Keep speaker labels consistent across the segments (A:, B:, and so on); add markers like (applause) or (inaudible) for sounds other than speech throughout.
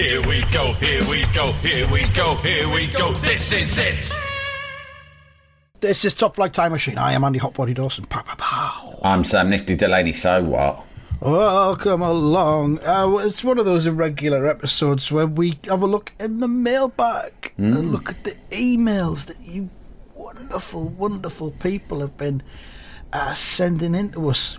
A: Here we go, here we go, here we go, here we go. This is it.
B: This is Top Flight Time Machine. I am Andy Hotbody Dawson. Pow, pow, pow.
C: I'm Sam Nifty Delaney. So what?
B: Welcome along. Uh, it's one of those irregular episodes where we have a look in the mailbag and look at the emails that you wonderful, wonderful people have been uh, sending in to us,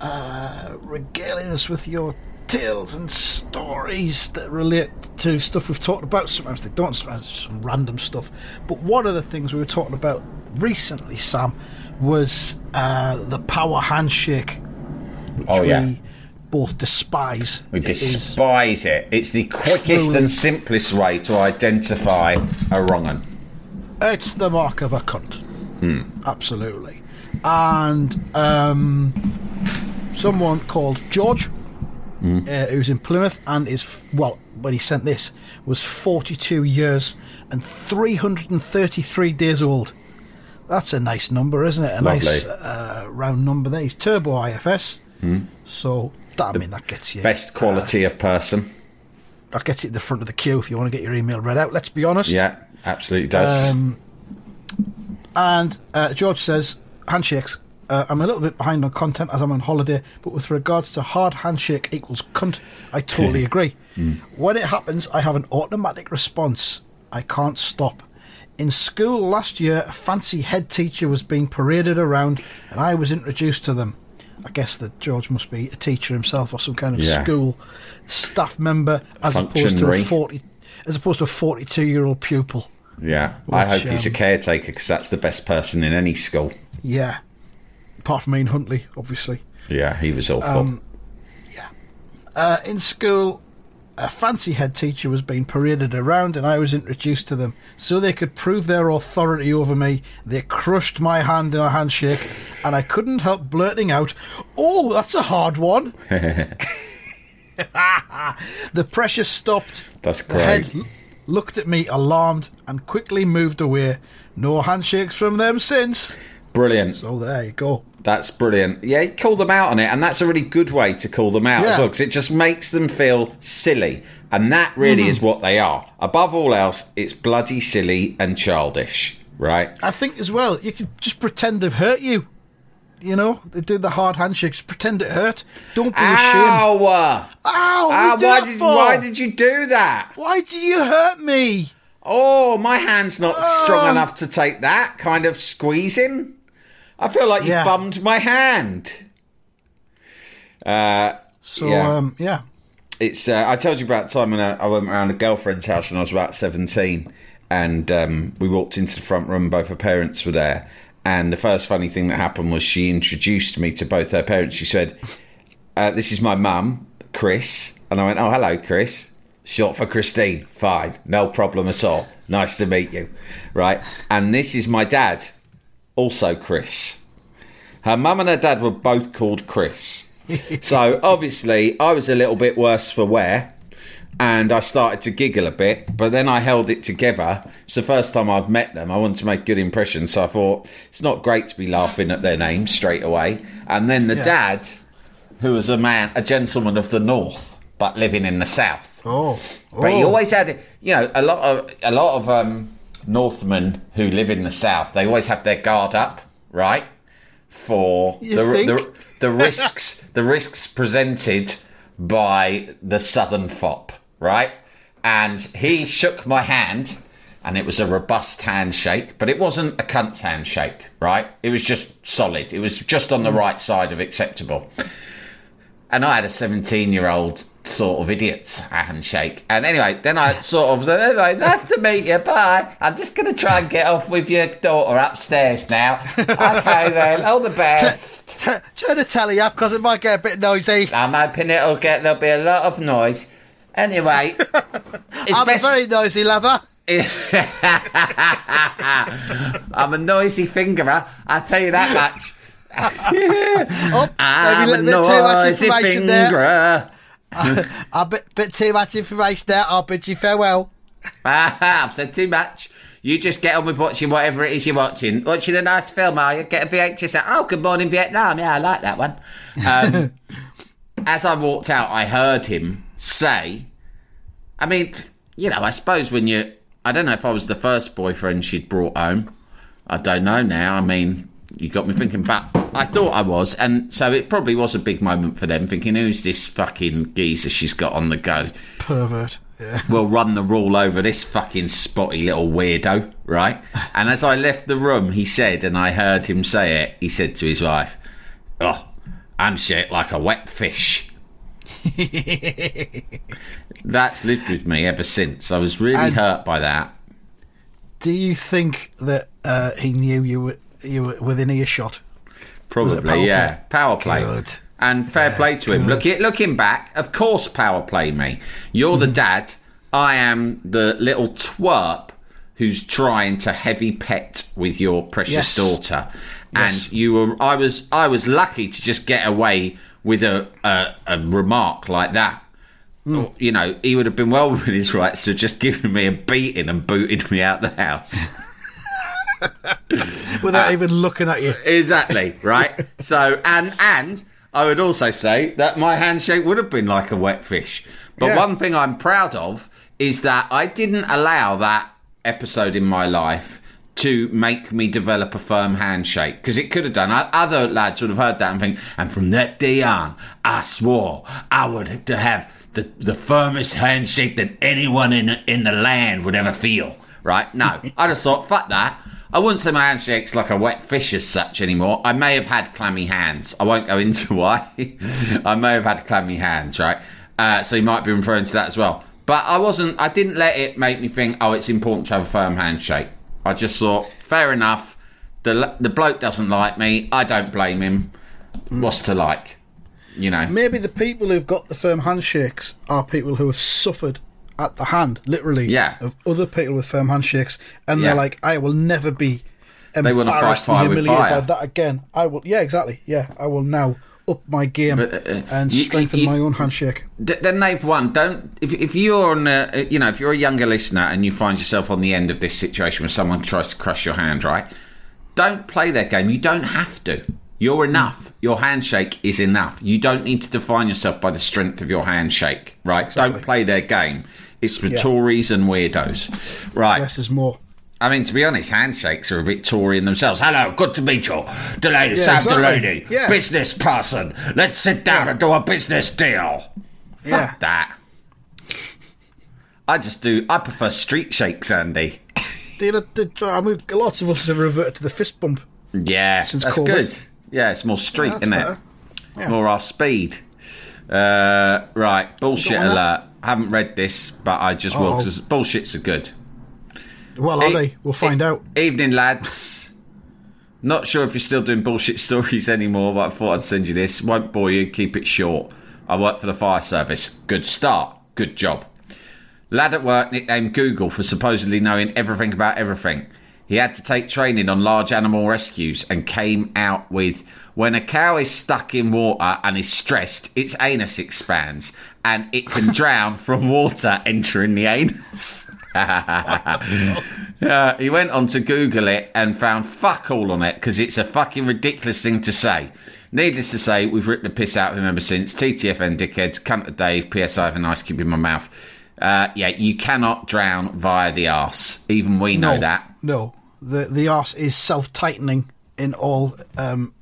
B: uh, regaling us with your tales and stories that relate to stuff we've talked about. Sometimes they don't, sometimes some random stuff. But one of the things we were talking about recently, Sam, was uh, the power handshake. Which
C: Oh, yeah.
B: we both despise.
C: We
B: It is-
C: despise it. It's the quickest
B: Truly.
C: and simplest way to identify a wrong un.
B: It's the mark of a cunt. Hmm. Absolutely. And um, someone called George, uh, who's in Plymouth, and is, well, when he sent this, was 42 years and 333 days old. That's a nice number, isn't it? A nice uh, round number there. He's Turbo IFS. So, that, I mean, that gets you.
C: Best quality of person.
B: That gets you at the front of the queue if you want to get your email read out. Let's be honest.
C: Yeah, absolutely does.
B: Um, And uh, George says, handshakes. Uh, I'm a little bit behind on content as I'm on holiday, but with regards to hard handshake equals cunt, I totally agree. When it happens, I have an automatic response. I can't stop. In school last year, a fancy head teacher was being paraded around, and I was introduced to them. I guess that George must be a teacher himself or some kind of
C: Yeah.
B: school staff member, as opposed to a forty, as opposed to a forty-two-year-old pupil.
C: yeah, I
B: which,
C: hope he's a
B: um,
C: caretaker because that's the best person in any school.
B: Yeah. Apart from Ian Huntley, obviously.
C: Yeah, he was awful.
B: Um, Uh, in school, a fancy head teacher was being paraded around and I was introduced to them. So they could prove their authority over me, they crushed my hand in a handshake and I couldn't help blurting out, Oh, that's a hard one. (laughs) (laughs) the pressure stopped.
C: That's
B: The head
C: great.
B: l- looked at me alarmed and quickly moved away. No handshakes from them since.
C: Brilliant.
B: So there you go.
C: That's brilliant. Yeah, call them out on it, and that's a really good way to call them out as well, because it just makes them feel silly, and that really
B: Mm-hmm.
C: is what they are. Above all else, it's bloody silly and childish, right?
B: I think as well, you can just pretend they've hurt you. You know, they do the hard handshakes. Pretend it hurt. Don't be ashamed.
C: Ow!
B: Ow!
C: Ah, why did why did you do that?
B: Why did you hurt me?
C: Oh, my hand's not
B: Oh.
C: strong enough to take that kind of squeezing. I feel like you
B: Yeah.
C: bummed my hand. Uh,
B: So,
C: Yeah.
B: um, yeah.
C: it's uh, I told you about the time when I, I went around a girlfriend's house when I was about seventeen, and um, we walked into the front room. Both her parents were there, and the first funny thing that happened was she introduced me to both her parents. She said, uh, "This is my mum, Chris," and I went, "Oh, hello, Chris." Short for Christine. Fine, no problem at all. Nice to meet you. Right, and this is my dad, also Chris. Her mum and her dad were both called Chris. (laughs) so obviously, I was a little bit worse for wear, and I started to giggle a bit. But then I held it together. It's the first time I've met them. I wanted to make good impression, so I thought it's not great to be laughing at their names straight away. And then the
B: Yeah.
C: dad, who was a man, a gentleman of the north, but living in the south.
B: Oh.
C: But he
B: Oh.
C: always had, you know, a lot of a lot of um, Northmen who live in the south. They always have their guard up, right, for the, the the risks (laughs) the risks presented by the southern fop, right? And he shook my hand, and it was a robust handshake, but it wasn't a cunt's handshake, right? It was just solid. It was just on the mm. right side of acceptable. And I had a 17 year old sort of idiots handshake. And anyway, then I sort of, anyway, nice to meet you, bye. I'm just going to try and get off with your daughter upstairs now. Okay then, all the best.
B: T- turn the telly up because it might get a bit noisy.
C: I'm hoping it'll get, there'll be a lot of noise. Anyway, it's (laughs)
B: I'm
C: best.
B: a very noisy lover. (laughs)
C: I'm a noisy fingerer, I'll tell you that much. (laughs)
B: Oh,
C: I'm a
B: a too much
C: noisy
B: information there. A bit, bit too much information there. I'll bid you farewell. (laughs)
C: I've said too much. You just get on with watching whatever it is you're watching. Watching a nice film, are you? Get a VHS out. Oh, Good Morning Vietnam. Yeah, I like that one. Um, (laughs) as I walked out, I heard him say, I mean, you know, I suppose when you, I don't know if I was the first boyfriend she'd brought home. I don't know now. I mean, you got me thinking, but I thought I was. And so it probably was a big moment for them, thinking, who's this fucking geezer she's got on the go?
B: Pervert. Yeah. (laughs)
C: will run the rule over this fucking spotty little weirdo, right? And as I left the room, he said, and I heard him say it, he said to his wife, Oh, I'm shaped like a wet fish. (laughs) That's lived with me ever since. I was really
B: And-
C: hurt by that.
B: Do you think that uh, he knew you were you were within earshot?
C: Probably,
B: power
C: yeah.
B: play?
C: Power play.
B: Good.
C: And fair play to him. Look, looking back, of course, power play me. You're the mm-hmm. dad. I am the little twerp who's trying to heavy pet with your precious
B: Yes.
C: daughter. And
B: Yes.
C: you were. I was. I was lucky to just get away with a a, a remark like that. Mm. You know, he would have been well (laughs) within his rights to just given me a beating and booted me out the house. (laughs) (laughs)
B: Without uh, even looking at you.
C: Exactly, right? (laughs) so and and I would also say that my handshake would have been like a wet fish. But
B: Yeah.
C: one thing I'm proud of is that I didn't allow that episode in my life to make me develop a firm handshake because it could have done. Other lads would have heard that and think, and from that day on, I swore I would have to have the, the firmest handshake that anyone in in the land would ever feel. Right? No, (laughs) I just thought, fuck that. I wouldn't say my handshake's like a wet fish as such anymore. I may have had clammy hands. I won't go (laughs) into why. I may have had clammy hands, right? Uh, so you might be referring to that as well. But I wasn't. I didn't let it make me think. Oh, it's important to have a firm handshake. I just thought, fair enough. The the bloke doesn't like me. I don't blame him. What's to like? You know.
B: Maybe the people who've got the firm handshakes are people who have suffered at the hand, literally,
C: Yeah.
B: of other people with firm handshakes, and
C: Yeah.
B: they're like, "I will never be
C: They wanna fight
B: embarrassed and
C: fire with
B: humiliated by that again." I will, yeah, exactly, yeah, I will now up my game
C: But, uh, uh,
B: and
C: you-
B: strengthen
C: you-
B: my own handshake.
C: Then they've won. Don't if if you're on a, you know if you're a younger listener and you find yourself on the end of this situation where someone tries to crush your hand, right? Don't play their game. You don't have to. You're enough. Your handshake is enough. You don't need to define yourself by the strength of your handshake, right?
B: Exactly.
C: Don't play their game. It's for
B: Yeah.
C: Tories and weirdos, right?
B: Less is more.
C: I mean, to be honest, handshakes are a Victorian themselves. Hello, good to meet you. Lady,
B: Yeah,
C: Sam
B: exactly.
C: Delaney,
B: Yeah.
C: business person. Let's sit down and do a business deal. Fuck
B: Yeah.
C: that. I just do. I prefer street shakes, Andy.
B: Do you know, I mean, lots of us have reverted to the fist bump.
C: Yeah,
B: Since
C: that's
B: COVID.
C: good. Yeah, it's more street,
B: That's
C: isn't
B: better.
C: it? More our speed. Uh, right, bullshit alert. I haven't read this, but I just will because bullshits are good.
B: Well, are
C: E-
B: they? We'll find
C: e-
B: out.
C: Evening, lads. Not sure if you're still doing bullshit (laughs) stories anymore, but I thought I'd send you this. Won't bore you, keep it short. I work for the fire service. Good start. Good job. Lad at work nicknamed Google for supposedly knowing everything about everything. He had to take training on large animal rescues and came out with when a cow is stuck in water and is stressed, its anus expands and it can (laughs) drown from water entering the anus. (laughs) Uh, he went on to Google it and found fuck all on it because it's a fucking ridiculous thing to say. Needless to say, we've ripped the piss out of him ever since. TTFN dickheads, cunt to Dave, PS I have an ice cube in my mouth. Uh, yeah, you cannot drown via the arse. Even we know
B: no,
C: that.
B: No, the the arse is self tightening in all um,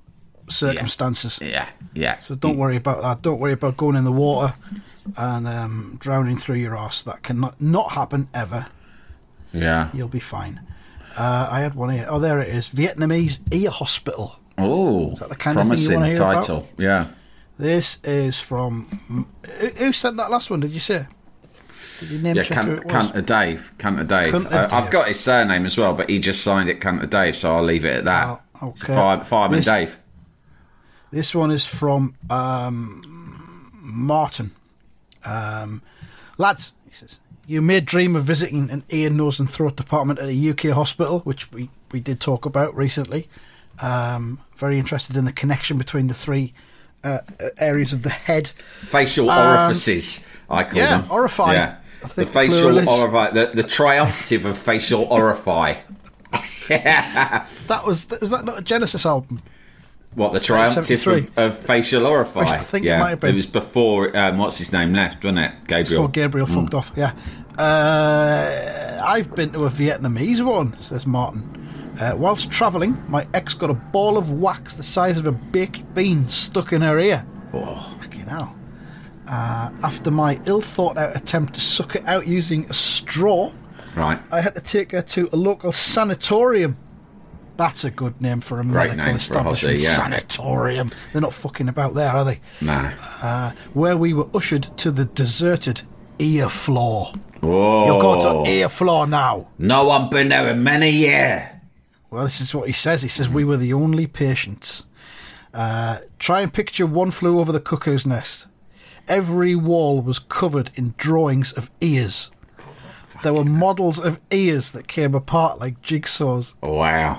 B: circumstances.
C: Yeah, yeah.
B: So don't worry about that. Don't worry about going in the water and um, drowning through your arse. That cannot not happen ever.
C: Yeah.
B: You'll be fine. Uh, I had one here. Oh, there it is. Vietnamese ear hospital.
C: Oh, is
B: that the kind of thing you
C: promising
B: wanna hear about?
C: title. Yeah.
B: This is from. Who, who sent that last one? Did you say? Did you name
C: Yeah, Cunt,
B: it was?
C: Cunter Dave. Cunter Dave.
B: Cunter
C: Uh, I've got his surname as well, but he just signed it Cunter Dave, so I'll leave it at that.
B: Oh, okay.
C: Fire, Fireman
B: This-
C: Dave.
B: This one is from um, Martin. Um, lads, he says, you may dream of visiting an ear, nose, and throat department at a UK hospital, which we, we did talk about recently. Um, very interested in the connection between the three uh, areas of the head.
C: Facial orifices, I call
B: Um, yeah,
C: them.
B: orify.
C: Yeah. The facial
B: plural
C: orify, the, the triumphative of facial orify.
B: That was was that not a Genesis album?
C: What, the triumphative of, of facial orify?
B: I think it might have been.
C: It was before, um, what's his name left, wasn't it? Gabriel.
B: Before Gabriel fucked off, yeah. Uh, I've been to a Vietnamese one, says Martin. Uh, whilst travelling, my ex got a ball of wax the size of a baked bean stuck in her ear. Oh, fucking hell. Uh, after my ill thought out attempt to suck it out using a straw,
C: Right.
B: I had to take her to a local sanatorium. That's a good name for a
C: Great
B: medical
C: for a
B: establishment.
C: yeah.
B: Sanatorium. They're not fucking about there, are they?
C: Nah.
B: Uh, where we were ushered to the deserted ear floor.
C: Whoa.
B: You'll go to ear floor now.
C: No one been there in many years.
B: Well, this is what he says. He says, We were the only patients. Uh, try and picture one flew over the cuckoo's nest. Every wall was covered in drawings of ears. There were models of ears that came apart like jigsaws.
C: Wow.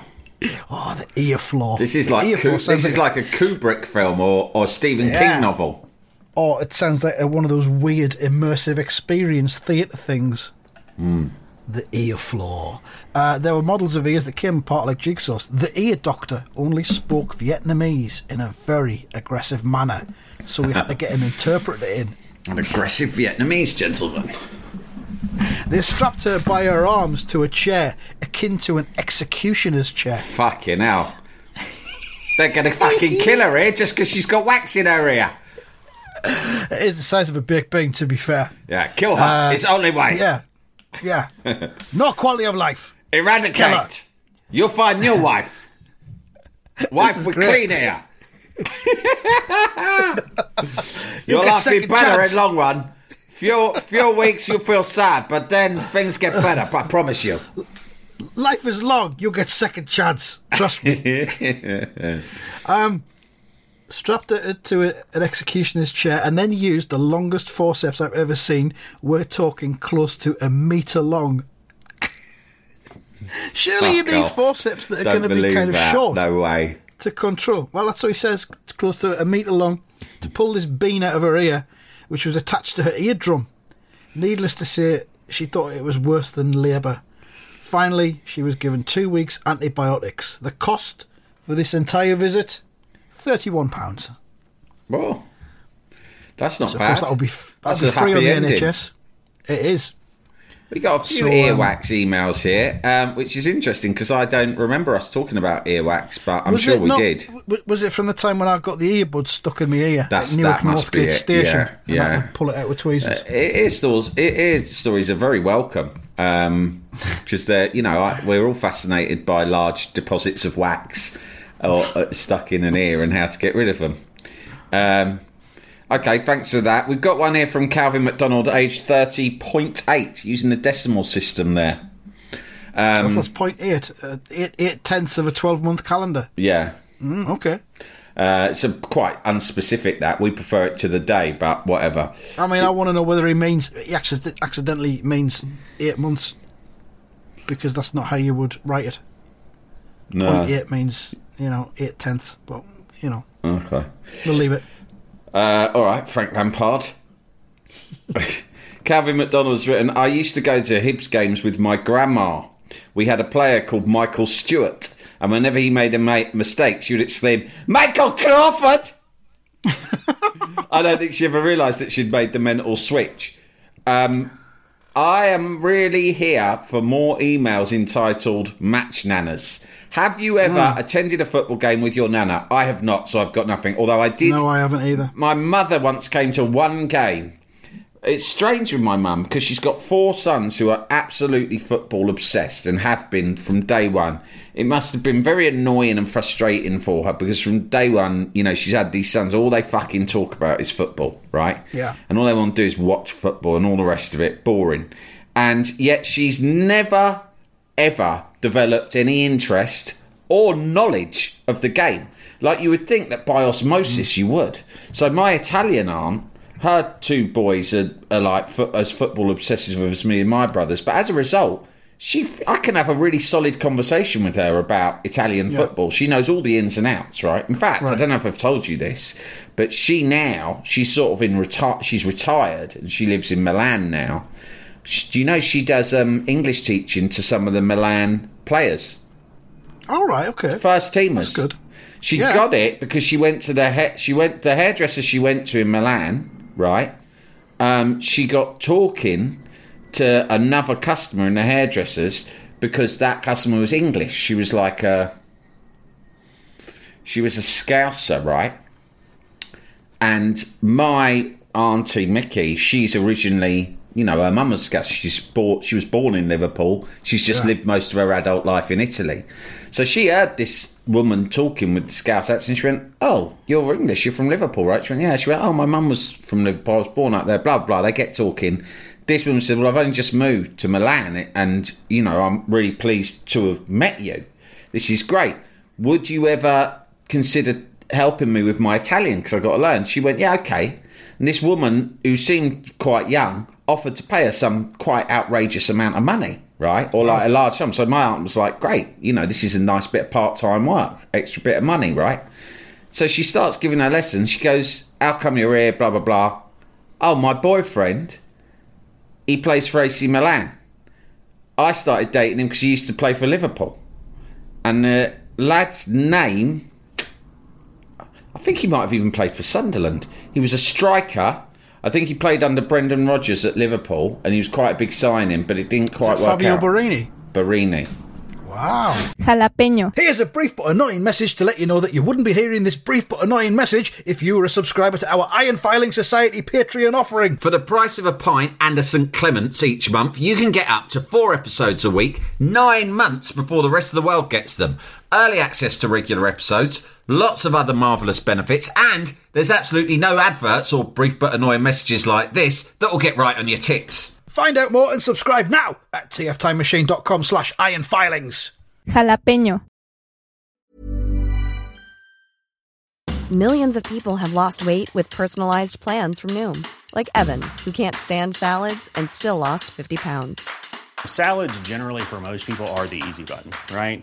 B: Oh, the ear floor.
C: This is
B: The
C: like
B: ear
C: Ku-
B: floor
C: this is like a Kubrick film or, or Stephen
B: Yeah.
C: King novel.
B: Or it sounds like one of those weird immersive experience theatre things. The ear floor. Uh, there were models of ears that came apart like jigsaws. The ear doctor only spoke Vietnamese in a very aggressive manner, so we had to get an interpreter in. (laughs)
C: An aggressive Vietnamese gentleman.
B: They strapped her by her arms to a chair akin to an executioner's chair.
C: Fucking hell. They're gonna fucking (laughs) kill her here just because she's got wax in her ear.
B: It is the size of a baked bean, to be fair.
C: Yeah, kill her. Uh, it's only way.
B: Yeah, yeah. (laughs) no quality of life.
C: Eradicate. You'll find your wife. Wife with
B: great.
C: clean hair. You'll have to be better
B: chance.
C: in long run. Few few weeks you'll feel sad, but then things get better. I promise you.
B: Life is long. You'll get second chance. Trust me. (laughs) um, strapped it to a, an executioner's chair and then used the longest forceps I've ever seen. We're talking close to a metre long. (laughs) Surely you
C: Fuck
B: need
C: off.
B: forceps that are going to be kind of short
C: No way.
B: To control. Well, that's what he says. Close to a metre long to pull this bean out of her ear, which was attached to her eardrum. Needless to say, she thought it was worse than labour. Finally, she was given two weeks antibiotics. The cost for this entire visit, thirty-one pounds.
C: Well, that's not
B: So of
C: bad.
B: course that'll be f-
C: That's a
B: free on the
C: ending.
B: NHS. It is.
C: We got a few
B: So, um,
C: earwax emails here, um, which is interesting because I don't remember us talking about earwax, but I'm sure we
B: not-
C: did.
B: w- Was it from the time when I got the earbuds stuck in my ear
C: That's-
B: at Newark
C: that must be
B: Northgate Station?
C: yeah, yeah.
B: pull it out with tweezers.
C: Uh, ear stories, ear, stories are very welcome because they're, you know, I, we're all fascinated by large deposits of wax or uh, stuck in an ear and how to get rid of them. Um, okay, thanks for that. We've got one here from Calvin McDonald, age thirty point eight, using the decimal system there.
B: Um, plus point eight, uh, eight, eight tenths of a twelve-month calendar.
C: Yeah,
B: Mm, okay.
C: uh, it's a quite unspecific. That we prefer it to the day, but whatever.
B: I mean, I want to know whether he means he accident- accidentally means eight months, because that's not how you would write it.
C: No,
B: Point eight means you know eight tenths, but you know
C: okay.
B: we'll leave it.
C: Uh, all right, Frank Lampard. (laughs) Calvin McDonald's written, I used to go to Hibs games with my grandma. We had a player called Michael Stewart, and whenever he made a ma- mistake, she would exclaim, Michael Crawford! (laughs) I don't think she ever realised that she'd made the mental switch. Um, I am really here for more emails entitled Match Nanas. Have you ever
B: Hmm.
C: attended a football game with your nana? I have not, so I've got nothing. Although I did
B: No, I haven't either.
C: my mother once came to one game. it's strange with my mum because she's got four sons who are absolutely football obsessed and have been from day one. It must have been very annoying and frustrating for her because from day one, you know, she's had these sons. All they fucking talk about is football, right?
B: Yeah.
C: And all they want to do is watch football and all the rest of it. Boring. And yet she's never, ever developed any interest or knowledge of the game. Like you would think that by osmosis you would. So my Italian aunt, her two boys are, are like fo- as football obsessive as me and my brothers. But as a result, she I can have a really solid conversation with her about Italian football. She knows all the ins and outs, right? In fact, I don't know if I've told you this, but she now she's sort of in retire. She's retired and she lives in Milan now. Do you know she does um, English teaching to some of the Milan players?
B: All right, okay.
C: First teamers.
B: That's good.
C: She
B: Yeah.
C: got it because she went to the ha- she went the hairdresser she went to in Milan, right? Um, she got talking to another customer in the hairdressers because that customer was English. She was like a she was a scouser, right? And my auntie Mickey, she's originally, you know, her mum was Scouse. She's born, she was born in Liverpool. She's just lived most of her adult life in Italy. So she heard this woman talking with the Scouse accent. She went, "Oh, you're English. You're from Liverpool, right?" She went, "Yeah." She went, "Oh, my mum was from Liverpool. I was born out there." Blah blah. They get talking. This woman said, "Well, I've only just moved to Milan, and you know, I'm really pleased to have met you. This is great. Would you ever consider helping me with my Italian because I got to learn. She went, yeah, okay. And this woman who seemed quite young offered to pay her some quite outrageous amount of money, right? Or like a large sum. So my aunt was like, great, you know, this is a nice bit of part time work, extra bit of money, right? So she starts giving her lessons. She goes, how come you're here? Blah, blah, blah. Oh, my boyfriend, he plays for AC Milan. I started dating him because he used to play for Liverpool. And the lad's name I think he might have even played for Sunderland. He was a striker. I think he played under Brendan Rodgers at Liverpool, and he was quite a big signing, but it didn't quite
B: Is it
C: work
B: Fabio
C: out.
B: Borini?
C: Borini.
B: Wow.
D: Jalapeño.
B: Here's a brief but annoying message to let you know that you wouldn't be hearing this brief but annoying message if you were a subscriber to our Iron Filing Society Patreon offering.
C: For the price of a pint and a St Clements each month, you can get up to four episodes a week, nine months before the rest of the world gets them. Early access to regular episodes, lots of other marvellous benefits, and there's absolutely no adverts or brief but annoying messages like this that will get right on your ticks.
B: Find out more and subscribe now at tftimemachine.com slash ironfilings.
D: Jalapeño.
E: Millions of people have lost weight with personalized plans from Noom, like Evan, who can't stand salads and still lost 50 pounds.
F: Salads, generally, for most people, are the easy button, right?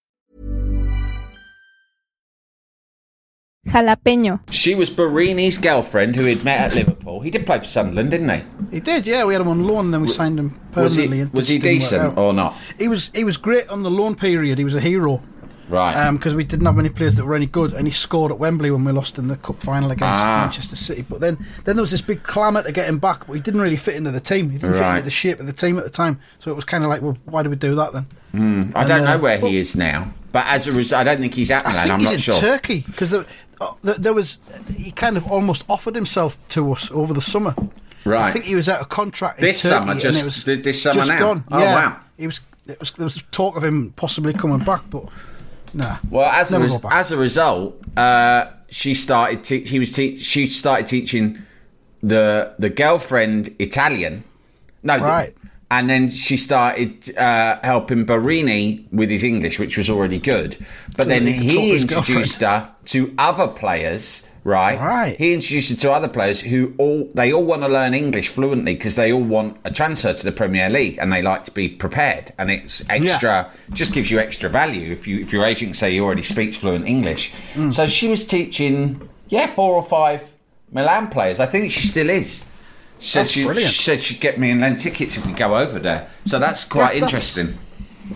D: Jalapeño.
C: She was Borini's girlfriend who he'd met at Liverpool. He did play for Sunderland, didn't he?
B: He did, yeah. We had him on loan, and then we signed him
C: Was
B: permanently.
C: he,
B: and
C: was he
B: this didn't work
C: decent
B: out.
C: or not?
B: He was. He was great on the loan period. He was a hero
C: Right.
B: because we didn't have many players that were any good, and he scored at Wembley when we lost in the cup final against
C: Ah.
B: Manchester City. But then, then there was this big clamour to get him back, but he didn't really fit into the team. He didn't fit
C: Right.
B: into the shape of the team at the time. So it was kind of like, well, why did we do that then?
C: I don't
B: uh,
C: know where
B: but-
C: he is now. But as a result, I don't think he's at
B: I think
C: I'm
B: he's in
C: sure.
B: Turkey because there, uh, there, there was he kind of almost offered himself to us over the summer.
C: Right.
B: I think he was out of contract in
C: This
B: Turkey
C: summer, just-
B: was
C: th- this summer
B: just
C: now?
B: gone.
C: Oh,
B: yeah.
C: wow.
B: He was, it was. There was talk of him possibly coming back, but nah.
C: Well, as a, res- as a result, uh, she started. Te- he was. Te- she started teaching the the girlfriend Italian. No,
B: Right.
C: And then she started uh, helping Borini with his English, which was already good. But
B: So
C: then
B: he could talk to
C: he introduced her to other players. Right.
B: Right.
C: He introduced her to other players who all they all want to learn English fluently because they all want a transfer to the Premier League and they like to be prepared and it's extra just gives you extra value if you if your agent say you already speaks fluent English.
B: Mm.
C: So she was teaching yeah four or five Milan players. I think she still is. She said
B: That's
C: she,
B: brilliant.
C: she said she'd get me and Len tickets if we go over there. So that's quite
B: that's-
C: interesting.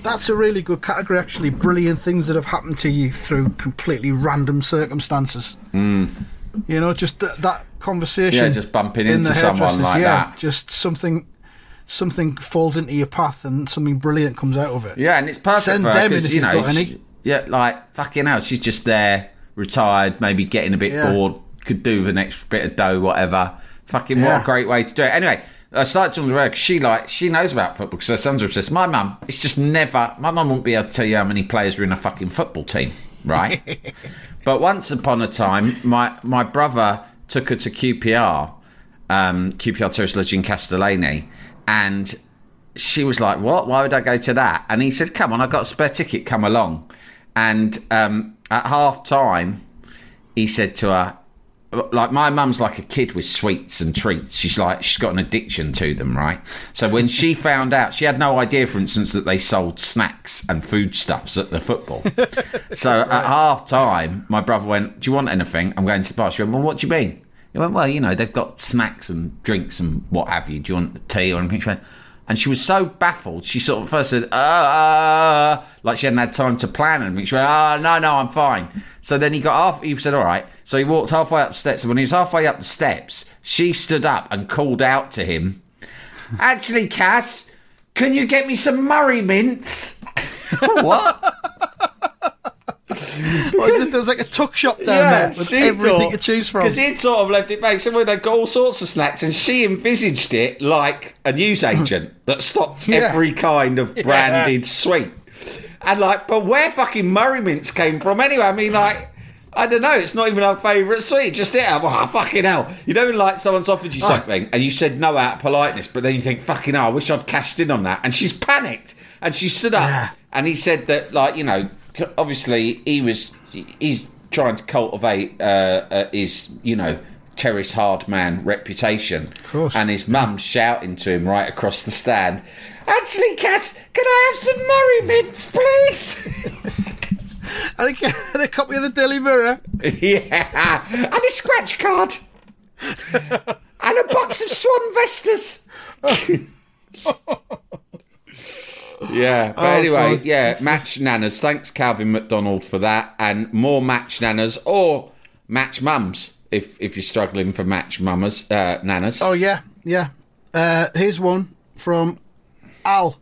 B: That's a really good category, actually. Brilliant things that have happened to you through completely random circumstances. Mm. You know, just th- that conversation.
C: Yeah, just bumping
B: in
C: into someone like
B: yeah,
C: that.
B: Just something, something falls into your path, and something brilliant comes out of it.
C: Yeah, and it's perfect
B: Send
C: for her
B: them in
C: 'cause,
B: if
C: you
B: you've
C: know,
B: got any.
C: she- yeah, like fucking hell, she's just there, retired, maybe getting a bit
B: Yeah.
C: bored, could do the next bit of dough, whatever. Fucking what
B: Yeah.
C: a great way to do it. Anyway, I started talking to her 'cause she like she knows about football because her son's are obsessed. My mum, it's just never. My mum won't be able to tell you how many players were in a fucking football team, right? (laughs) but once upon a time, my my brother took her to QPR, um, QPR Terrace Lodge in Castellani, and she was like, "What? Why would I go to that?" And he said, "Come on, I got a spare ticket. Come along." And um, at half time, he said to her, "Like my mum's like a kid with sweets and treats. She's like she's got an addiction to them, right? So when she (laughs) found out, she had no idea, for instance, that they sold snacks and foodstuffs at the football. so at half time, my brother went, "Do you want anything?" I'm going to the bar. She went, "Well, what do you mean?" He went, "Well, you know, they've got snacks and drinks and what have you. Do you want tea or anything?" She went, and she was so baffled. She sort of first said, "Uh," like she hadn't had time to plan and She went, "Oh, no, no, I'm fine." So then he got half. He said, "All right." So he walked halfway up the steps, and when he was halfway up the steps, she stood up and called out to him, "Actually, Cass, can you get me some Murray mints?" (laughs) what?
B: What is it? There was like a tuck shop down there with everything to choose from.
C: Because he'd sort of left it vague. Somewhere they've got all sorts of snacks, and she envisaged it like a newsagent (laughs) that stocked
B: Yeah.
C: every kind of branded sweet. And like, but where fucking Murray mints came from anyway? I mean, like. I don't know. It's not even our favourite sweet. Just it. Oh, fucking hell. You know, like someone's offered you ah. something and you said no out of politeness, but then you think, fucking hell, I wish I'd cashed in on that. And she's panicked and she stood up
B: Yeah.
C: and he said that, like, you know, obviously he was, he's trying to cultivate uh, uh, his, you know, Terrace hard man reputation. Of
B: course.
C: And his mum shouting to him right across the stand, Actually, Cass, can I have some Murray mints, please? (laughs)
B: and, a, and a copy of the Daily Mirror. (laughs)
C: yeah. And a scratch card. (laughs) and a box of Swan Vestas. Yeah, but anyway,
B: God.
C: yeah, match nanas. Thanks, Calvin McDonald, for that, and more match nanas or match mums if if you're struggling for match mamas, uh, nanas.
B: Oh yeah, yeah. Uh, here's one from Al,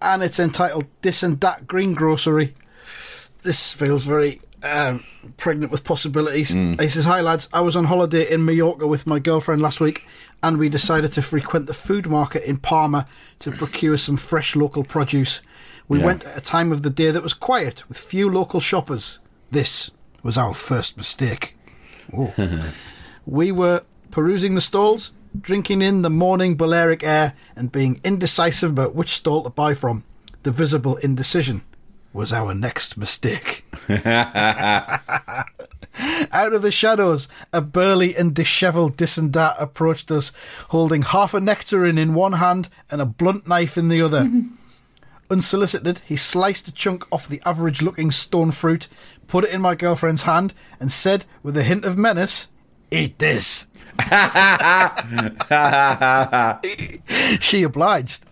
B: and it's entitled "This and That Greengrocery." This feels very um, pregnant with possibilities. He says, "Hi lads, I was on holiday in Mallorca with my girlfriend last week, and we decided to frequent the food market in Palma to procure some fresh local produce. We
C: Yeah.
B: went at a time of the day that was quiet, with few local shoppers. This was our first mistake." (laughs) We were perusing the stalls, drinking in the morning Balearic air, and being indecisive about which stall to buy from. The visible indecision was our next mistake. (laughs) Out of the shadows, a burly and dishevelled Dissendat approached us, holding half a nectarine in one hand and a blunt knife in the other. (laughs) Unsolicited, he sliced a chunk off the average looking stone fruit, put it in my girlfriend's hand, and said with a hint of menace, Eat this. (laughs) (laughs) she obliged.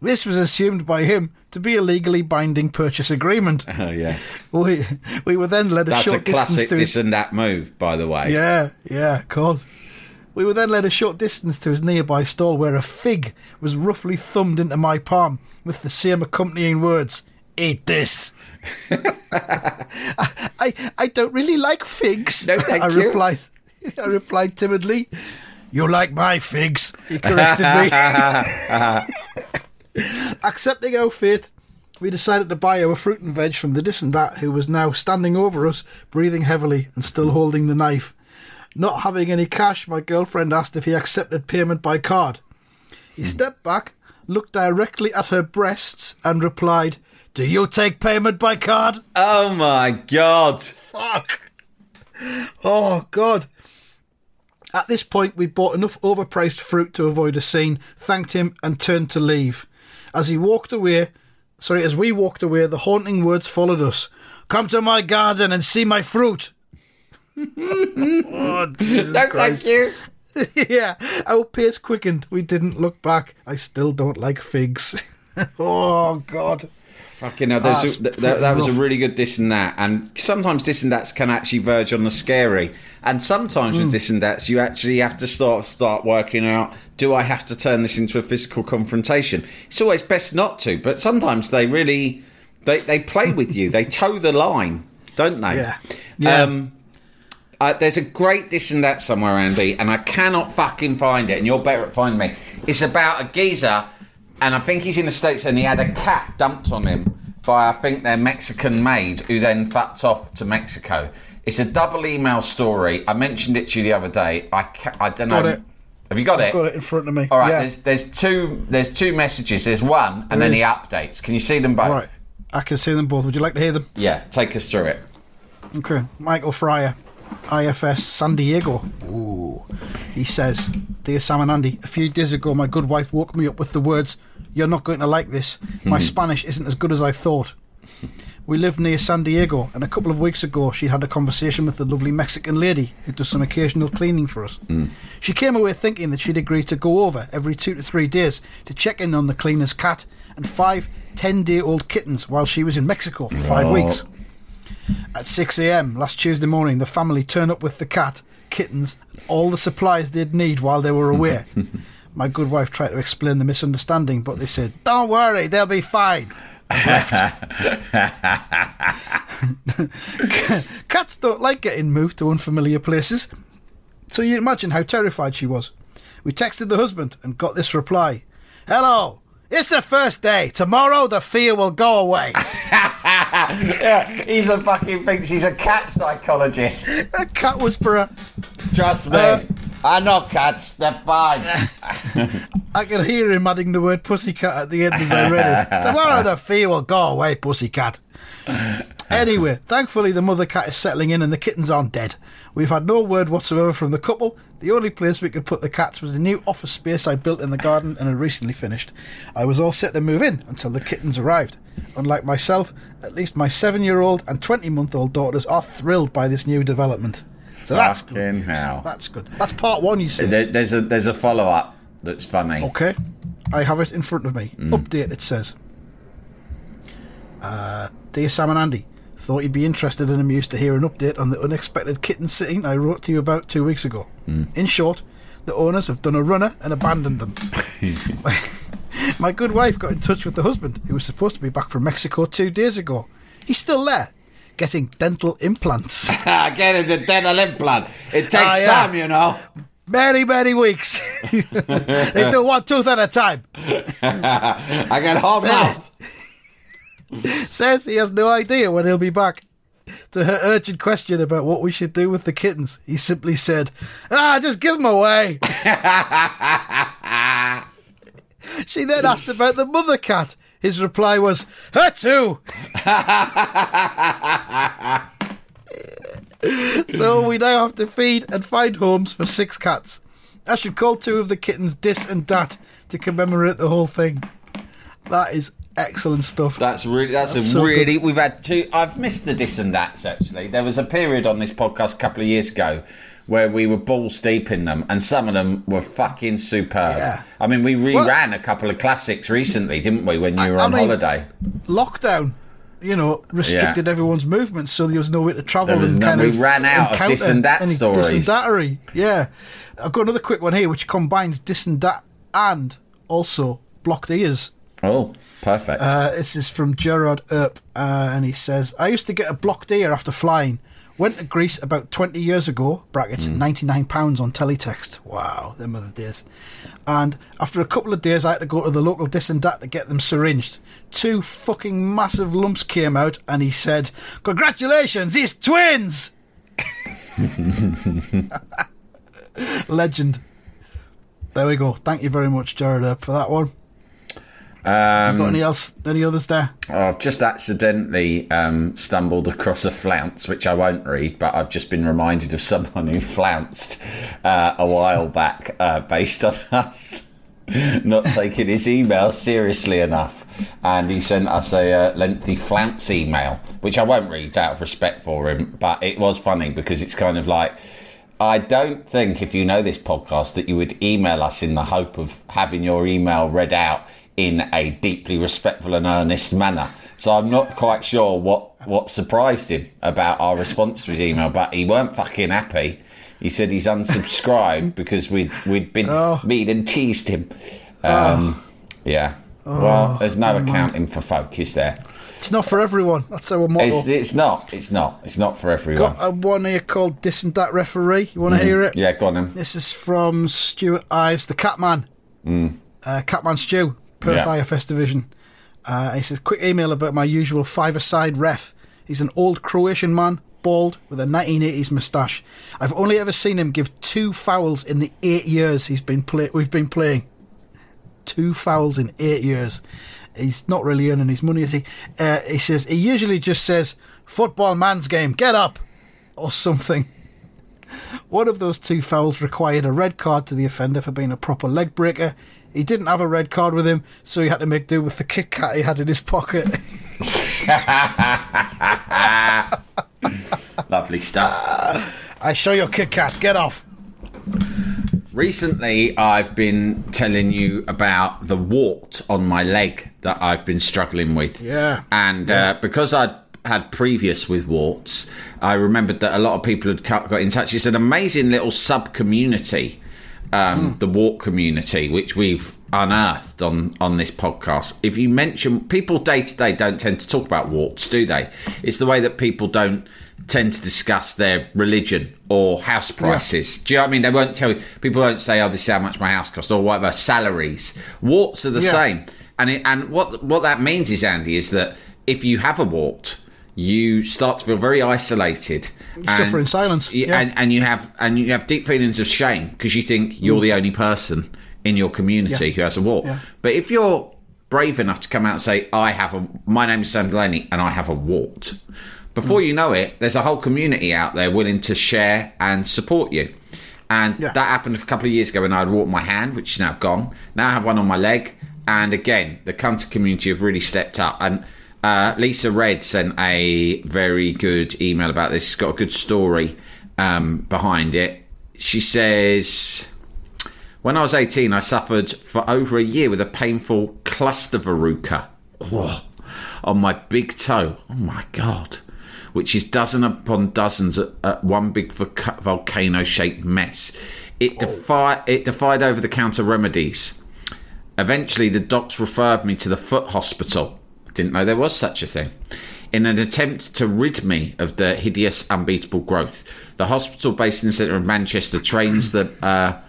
B: This was assumed by him to be a legally binding purchase agreement. (laughs)
C: Oh, yeah.
B: We, we were then led a
C: That's a
B: short distance
C: classic
B: to his
C: that move, by the way.
B: yeah, yeah, of course. We were then led a short distance to his nearby stall where a fig was roughly thumbed into my palm with the same accompanying words eat this. I, (laughs) (laughs) I I don't really like figs.
C: No, thank
B: I
C: you.
B: replied. I replied timidly. You like my figs? He corrected me. Accepting our fate, we decided to buy our fruit and veg from the dat who was now standing over us, breathing heavily and still holding the knife. Not having any cash, my girlfriend asked if he accepted payment by card. He hmm. stepped back, looked directly at her breasts, and replied, Do you take payment by card?
C: Oh my god!
B: Fuck. Oh, God. At this point, we bought enough overpriced fruit to avoid a scene, thanked him, and turned to leave. As he walked away, sorry, as we walked away, the haunting words followed us Come to my garden and see my fruit. oh, (laughs) Jesus
C: No,
B: Christ.
C: thank you. (laughs)
B: yeah, our pace quickened. We didn't look back. I still don't like figs. (laughs) oh, God.
C: Fucking hell, there's
B: Ah,
C: a- that, that was a really good this and that. And sometimes this and that's can actually verge on the scary. And sometimes
B: Hmm.
C: with this and that's, you actually have to start start working out: Do I have to turn this into a physical confrontation? It's always best not to, but sometimes they really they they play with you. They toe the line, don't they?
B: Yeah. Yeah.
C: Um, uh, there's a great this and that somewhere, Andy, and I cannot fucking find it. And you're better at finding me. It's about a geezer, and I think he's in the states, and he had a cat dumped on him by I think their Mexican maid, who then fucked off to Mexico. It's a double email story. I mentioned it to you the other day. I ca- I don't know.
B: It.
C: Have you got
B: I've
C: it?
B: got it in front of me.
C: All right.
B: Yeah.
C: There's there's two there's two messages. There's one, and then
B: is.
C: he updates. Can you see them both?
B: Right. I can see them both. Would you like to hear them?
C: Yeah. Take us through it.
B: Okay. Michael Fryer, IFS San Diego. Ooh. He says, Dear Sam and Andy, a few days ago my good wife woke me up with the words, You're not going to like this. My hmm. Spanish isn't as good as I thought. We live near San Diego, and a couple of weeks ago she had a conversation with the lovely Mexican lady who does some occasional cleaning for us. Hmm. She came away thinking that she'd agreed to go over every two to three days to check in on the cleaner's cat and five 10 day old kittens while she was in Mexico for five weeks. At 6 a.m. last Tuesday morning, the family turned up with the cat, kittens, all the supplies they'd need while they were away. (laughs) My good wife tried to explain the misunderstanding, but they said, Don't worry, they'll be fine. (laughs) (laughs) Cats don't like getting moved to unfamiliar places. So you imagine how terrified she was. We texted the husband and got this reply Hello, it's the first day. Tomorrow the fear will go away. (laughs)
C: yeah, he's a fucking thinks he's a cat psychologist.
B: A cat whisperer.
C: Trust me.
B: Uh,
C: I know cats, they're fine. (laughs)
B: I could hear him adding the word pussycat at the end as I read it. (laughs) Tomorrow the fear will go away, pussycat. Anyway, thankfully the mother cat is settling in and the kittens aren't dead. We've had no word whatsoever from the couple. The only place we could put the cats was a new office space I built in the garden and had recently finished. I was all set to move in until the kittens arrived. Unlike myself, at least my seven year old and 20 month old daughters are thrilled by this new development. So that's good.
C: Fucking hell.
B: That's good. That's part one, you see.
C: There- there's a there's a follow up that's funny.
B: Okay. I have it in front of me. Update, it says. Uh, Dear Sam and Andy, thought you'd be interested and amused to hear an update on the unexpected kitten sitting I wrote to you about two weeks ago. In short, the owners have done a runner and abandoned them. (laughs) My good wife got in touch with the husband, who was supposed to be back from Mexico two days ago. He's still there, getting dental implants. (laughs)
C: Getting the dental implant. It takes
B: Ah, yeah.
C: time, you know.
B: many, many weeks. (laughs) they do one tooth at a time.
C: I got whole mouth.
B: Says he has no idea when he'll be back. To her urgent question about what we should do with the kittens, he simply said, Ah, just give them away. (laughs) she then asked about the mother cat. His reply was, Her too. (laughs) so we now have to feed and find homes for six cats. I should call two of the kittens Dis and Dat to commemorate the whole thing. That is excellent stuff.
C: That's really that's,
B: That's
C: a
B: so
C: really
B: good.
C: we've had two I've missed the dis and that's actually. There was a period on this podcast a couple of years ago where we were balls deep in them and some of them were fucking superb.
B: Yeah.
C: I mean we
B: Well-
C: reran a couple of classics recently, didn't we, when you were
B: I
C: on
B: mean-
C: holiday?
B: lockdown, you know, restricted
C: Yeah.
B: everyone's movement, so there was no way to travel and
C: no-
B: kind
C: we
B: of
C: ran out of dis and
B: that
C: stories.
B: Dis and dattery. Yeah, I've got another quick one here, which combines dis and dat and also blocked ears
C: Oh, perfect.
B: Uh, this is from Gerard Earp, uh, and he says, I used to get a blocked ear after flying. Went to Greece about 20 years ago, brackets, £99 on teletext. Wow, them the days. And after a couple of days, I had to go to the local dis and dat to get them syringed. Two fucking massive lumps came out, and he said, Congratulations, it's twins! (laughs) (laughs) Legend. There we go. Thank you very much, Gerard for that one.
C: Um,
B: you got any else? Any others there?
C: I've just accidentally um, stumbled across a flounce, which I won't read, but I've just been reminded of (laughs) someone who flounced uh, a while back uh, based on (laughs) us not taking his email seriously enough. And he sent us a uh, lengthy flounce email, which I won't read out of respect for him, but it was funny because it's kind of like. I don't think, if you know this podcast, that you would email us in the hope of having your email read out in a deeply respectful and earnest manner. So I'm not quite sure what, what surprised him about our response to his email, but he weren't fucking happy. He said he's unsubscribed (laughs) because we'd we'd been
B: Oh.
C: mean and teased him. Um, Yeah. well, there's no
B: mind.
C: accounting for folk, is there?
B: It's not for everyone. That's our motto.
C: It's, it's not. It's not. It's not for everyone.
B: Got a one here called This and That Referee. You want to hear it?
C: Mm. yeah, go on then.
B: This is from Stuart Ives, the Catman. Uh, Catman Stew, Perth.
C: Yeah.
B: IFS division. Uh, he says, quick email about my usual five-a-side ref. He's an old Croatian man, bald, with a 1980s moustache. I've only ever seen him give two fouls in the eight years he's been play- we've been playing. Two fouls in eight years. He's not really earning his money, is he? Uh, he says, he usually just says, football man's game, get up, or something. (laughs) One of those two fouls required a red card to the offender for being a proper leg breaker. He didn't have a red card with him, so he had to make do with the Kit Kat he had in his pocket. (laughs)
C: Lovely stuff.
B: I show your Kit Kat, get off.
C: Recently, I've been telling you about the wart on my leg that I've been struggling with.
B: Yeah.
C: And Uh, because I'd had previous with warts, I remembered that a lot of people had got in touch. It's an amazing little sub community, um, the wart community, which we've unearthed on, on this podcast. If you mention people day to day don't tend to talk about warts, do they? It's the way that people don't tend to discuss their religion or house prices. Do you know what I mean? They won't tell you. People don't say, "Oh, this is how much my house costs," or whatever. Salaries. Warts are the
B: Yeah.
C: same. And it, and what what that means is, Andy, is that if you have a wart, you start to feel very isolated.
B: Suffer in silence. Yeah.
C: And, and you have and you have deep feelings of shame because you think you're the only person in your community
B: Yeah.
C: who has a wart.
B: Yeah.
C: But if you're brave enough to come out and say, "I have a," my name is Sam Delaney, and I have a wart. Before
B: Mm.
C: you know it, there's a whole community out there willing to share and support you. And
B: Yeah.
C: that happened a couple of years ago when I had a wart on my hand, which is now gone. Now I have one on my leg. And again, the Cunter community have really stepped up. And uh, Lisa Red sent a very good email about this. It's got a good story um, behind it. She says, When I was 18, I suffered for over a year with a painful cluster verruca Whoa. on my big toe. Oh my God. Which is dozen upon dozens at, at one big volcano shaped mess. It, defi- it defied over the counter remedies. Eventually, the docs referred me to the foot hospital. Didn't know there was such a thing. In an attempt to rid me of the hideous, unbeatable growth, the hospital based in the centre of Manchester trains the uh,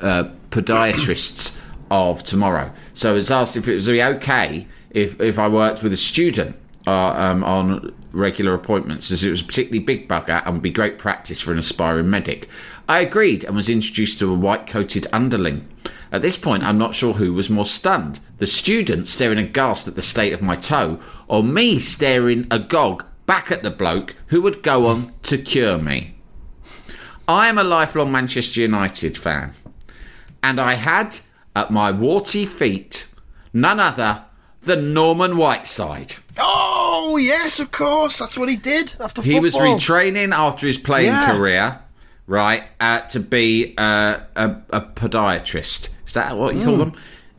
C: uh, podiatrists of tomorrow. So I was asked if it was okay if, if I worked with a student uh, um, on regular appointments, as it was a particularly big bugger and would be great practice for an aspiring medic. I agreed and was introduced to a white coated underling. At this point, I'm not sure who was more stunned the student staring aghast at the state of my toe, or me staring agog back at the bloke who would go on to cure me. I am a lifelong Manchester United fan, and I had at my warty feet none other than Norman Whiteside.
B: Oh, yes, of course. That's what he did after
C: He was retraining after his playing
B: Yeah.
C: career, right, uh, to be uh, a, a podiatrist. Is that what you call them?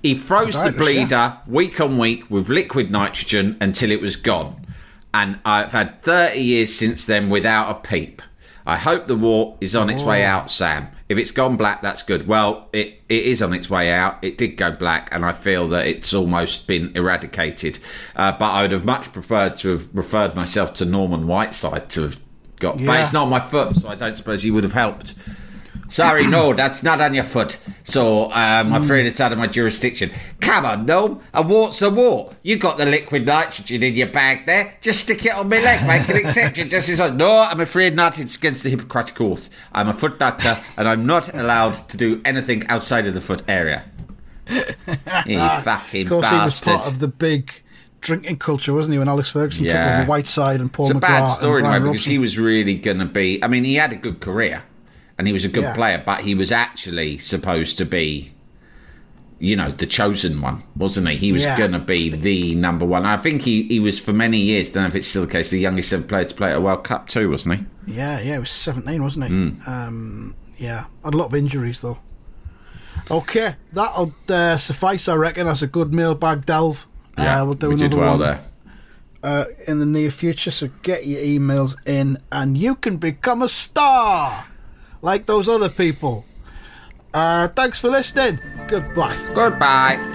C: He froze the
B: Hmm.
C: Bleeder
B: yeah.
C: week on week with liquid nitrogen until it was gone. And I've had 30 years since then without a peep. I hope the war is on its way
B: Oh.
C: out, Sam. If it's gone black, that's good. Well, it, it is on its way out. It did go black, and I feel that it's almost been eradicated. Uh, but I would have much preferred to have referred myself to Norman Whiteside to have got. But it's not on my foot, so I don't suppose he would have helped. Sorry, no, that's not on your foot. So um, I'm afraid it's out of my jurisdiction. Come on, Gnome. A wart's a wart. You got the liquid nitrogen in your bag there. Just stick it on my leg. Make an exception. Just as I. No, I'm afraid not. It's against the Hippocratic Oath. I'm a foot doctor, and I'm not allowed to do anything outside of the foot area. (laughs) you fucking
B: Of course, he was
C: bastard.
B: part of the big drinking culture, wasn't he? When Alex Ferguson took
C: Yeah.
B: over Whiteside and Paul
C: It's a
B: McGrath
C: bad story because he was really going to be. I mean, he had a good career and he was a good
B: Yeah.
C: player, but he was actually supposed to be, you know, the chosen one, wasn't he? He was
B: Yeah.
C: going to be the number one. I think he, he was for many years. Don't know if it's still the case. The youngest ever player to play at a World Cup too, wasn't he?
B: Yeah, yeah, he was 17, wasn't he?
C: Hmm.
B: Um, yeah, had a lot of injuries though. Okay, that'll uh, suffice, I reckon, as a good mailbag delve. uh, we'll do
C: we did
B: another
C: well
B: one
C: there.
B: Uh, in the near future. So get your emails in, and you can become a star like those other people. Uh, thanks for listening. Goodbye.
C: Goodbye.